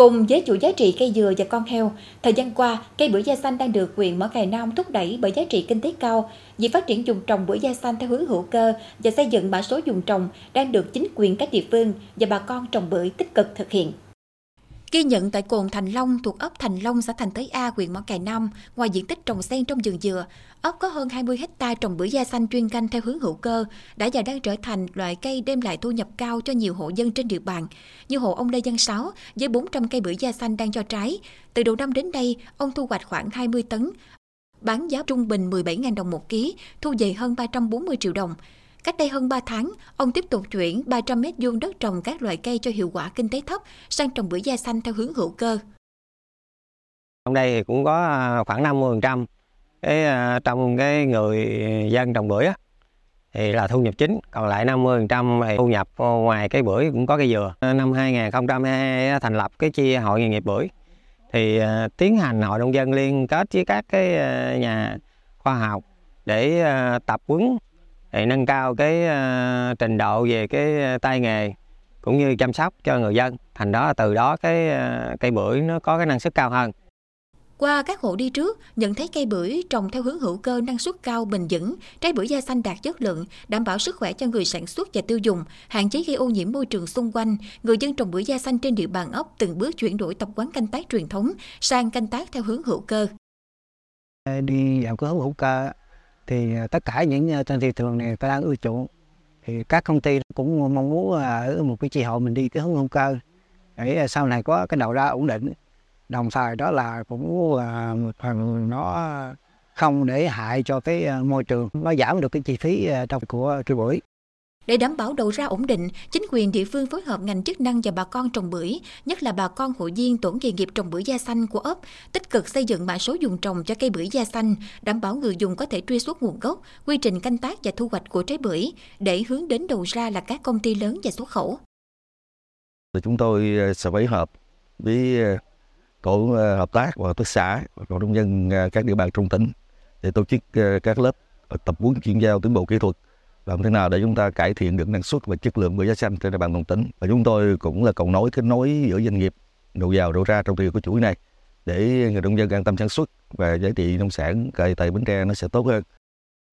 Cùng với chuỗi giá trị cây dừa và con heo, thời gian qua, cây bưởi da xanh đang được huyện Mỏ Cày Nam thúc đẩy bởi giá trị kinh tế cao. Việc phát triển dùng trồng bưởi da xanh theo hướng hữu cơ và xây dựng mã số dùng trồng đang được chính quyền các địa phương và bà con trồng bưởi tích cực thực hiện. Ghi nhận tại cồn Thành Long thuộc ấp Thành Long, xã Thành Thới A, huyện Mỏ Cày Nam, ngoài diện tích trồng sen trong vườn dừa, ấp có hơn 20 hecta trồng bưởi da xanh chuyên canh theo hướng hữu cơ, đã và đang trở thành loại cây đem lại thu nhập cao cho nhiều hộ dân trên địa bàn. Như hộ ông Lê Văn Sáu, với 400 cây bưởi da xanh đang cho trái. Từ đầu năm đến nay, ông thu hoạch khoảng 20 tấn, bán giá trung bình 17.000 đồng một ký, thu về hơn 340 triệu đồng. Cách đây hơn 3 tháng, ông tiếp tục chuyển 300 mét vuông đất trồng các loại cây cho hiệu quả kinh tế thấp sang trồng bưởi da xanh theo hướng hữu cơ. Trong đây thì cũng có à, khoảng 50% cái à, trong cái người dân trồng bưởi á, thì là thu nhập chính, còn lại 50% thì thu nhập ngoài cái bưởi cũng có cây dừa. Năm 2022 thành lập cái chi hội nghề nghiệp bưởi thì à, tiến hành hội nông dân liên kết với các cái nhà khoa học để tập huấn để nâng cao cái uh, trình độ về cái tay nghề cũng như chăm sóc cho người dân thành đó từ đó cái uh, cây bưởi nó có cái năng suất cao hơn qua các hộ đi trước, nhận thấy cây bưởi trồng theo hướng hữu cơ năng suất cao bền vững, trái bưởi da xanh đạt chất lượng, đảm bảo sức khỏe cho người sản xuất và tiêu dùng, hạn chế gây ô nhiễm môi trường xung quanh. Người dân trồng bưởi da xanh trên địa bàn ấp từng bước chuyển đổi tập quán canh tác truyền thống sang canh tác theo hướng hữu cơ. Đi vào cái hướng hữu cơ thì à, tất cả những à, trên thị trường này ta đang ưa chuộng. Thì các công ty cũng mong muốn à, ở một cái chi hội mình đi cái hướng hữu cơ. Để sau này có cái đầu ra ổn định. Đồng thời đó là cũng một phần nó không để hại cho cái môi trường. Nó giảm được cái chi phí trong của cây bưởi để đảm bảo đầu ra ổn định, chính quyền địa phương phối hợp ngành chức năng và bà con trồng bưởi, nhất là bà con hội viên tổ nghề nghiệp trồng bưởi da xanh của ấp, tích cực xây dựng mã số dùng trồng cho cây bưởi da xanh, đảm bảo người dùng có thể truy xuất nguồn gốc, quy trình canh tác và thu hoạch của trái bưởi, để hướng đến đầu ra là các công ty lớn và xuất khẩu. Chúng tôi ờ, sẽ phối hợp với ờ, tổ ờ, hợp tác và hợp tác xã và nông dân các địa bàn trong tỉnh để tổ chức các lớp tập huấn chuyển giao tiến bộ kỹ thuật làm thế nào để chúng ta cải thiện được năng suất và chất lượng bưởi giá xanh trên địa bàn toàn tỉnh và chúng tôi cũng là cầu nối kết nối giữa doanh nghiệp, đầu vào, đầu ra trong việc của chuỗi này, để người nông dân an tâm sản xuất và giá trị nông sản tại Bến Tre nó sẽ tốt hơn.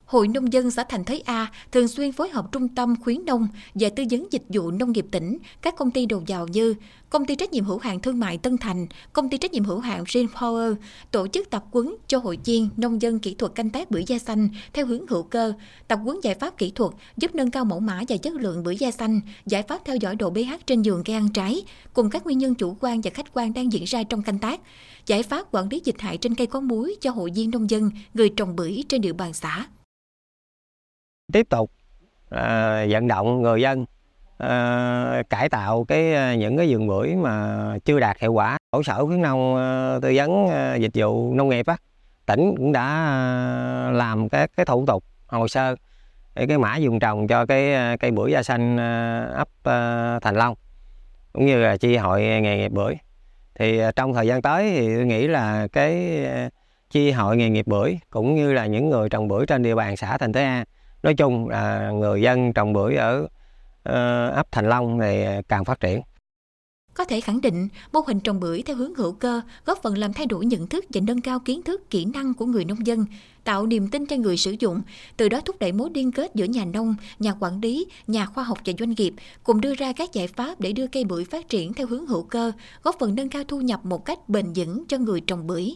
Hội Nông dân xã Thành Thới A thường xuyên phối hợp Trung tâm Khuyến nông và tư vấn dịch vụ nông nghiệp tỉnh, các công ty đầu vào như Công ty trách nhiệm hữu hạn thương mại Tân Thành, Công ty trách nhiệm hữu hạn Green Power tổ chức tập huấn cho hội viên nông dân kỹ thuật canh tác bưởi da xanh theo hướng hữu cơ, tập huấn giải pháp kỹ thuật giúp nâng cao mẫu mã và chất lượng bưởi da xanh, giải pháp theo dõi độ pH trên vườn cây ăn trái, cùng các nguyên nhân chủ quan và khách quan đang diễn ra trong canh tác, giải pháp quản lý dịch hại trên cây có muối cho hội viên nông dân, người trồng bưởi trên địa bàn xã tiếp tục à, vận động người dân à, cải tạo cái à, những cái vườn bưởi mà chưa đạt hiệu quả. Hỗ sở khuyến nông à, tư vấn à, dịch vụ nông nghiệp á tỉnh cũng đã à, làm các cái thủ tục hồ sơ để cái mã dùng trồng cho cái à, cây bưởi da xanh à, ấp à, Thành Long cũng như là chi hội nghề nghiệp bưởi. Thì à, trong thời gian tới thì tôi nghĩ là cái chi hội nghề nghiệp bưởi cũng như là những người trồng bưởi trên địa bàn xã Thành thế A nói chung là người dân trồng bưởi ở uh, ấp Thành Long này càng phát triển. Có thể khẳng định, mô hình trồng bưởi theo hướng hữu cơ góp phần làm thay đổi nhận thức và nâng cao kiến thức, kỹ năng của người nông dân, tạo niềm tin cho người sử dụng, từ đó thúc đẩy mối liên kết giữa nhà nông, nhà quản lý, nhà khoa học và doanh nghiệp, cùng đưa ra các giải pháp để đưa cây bưởi phát triển theo hướng hữu cơ, góp phần nâng cao thu nhập một cách bền vững cho người trồng bưởi.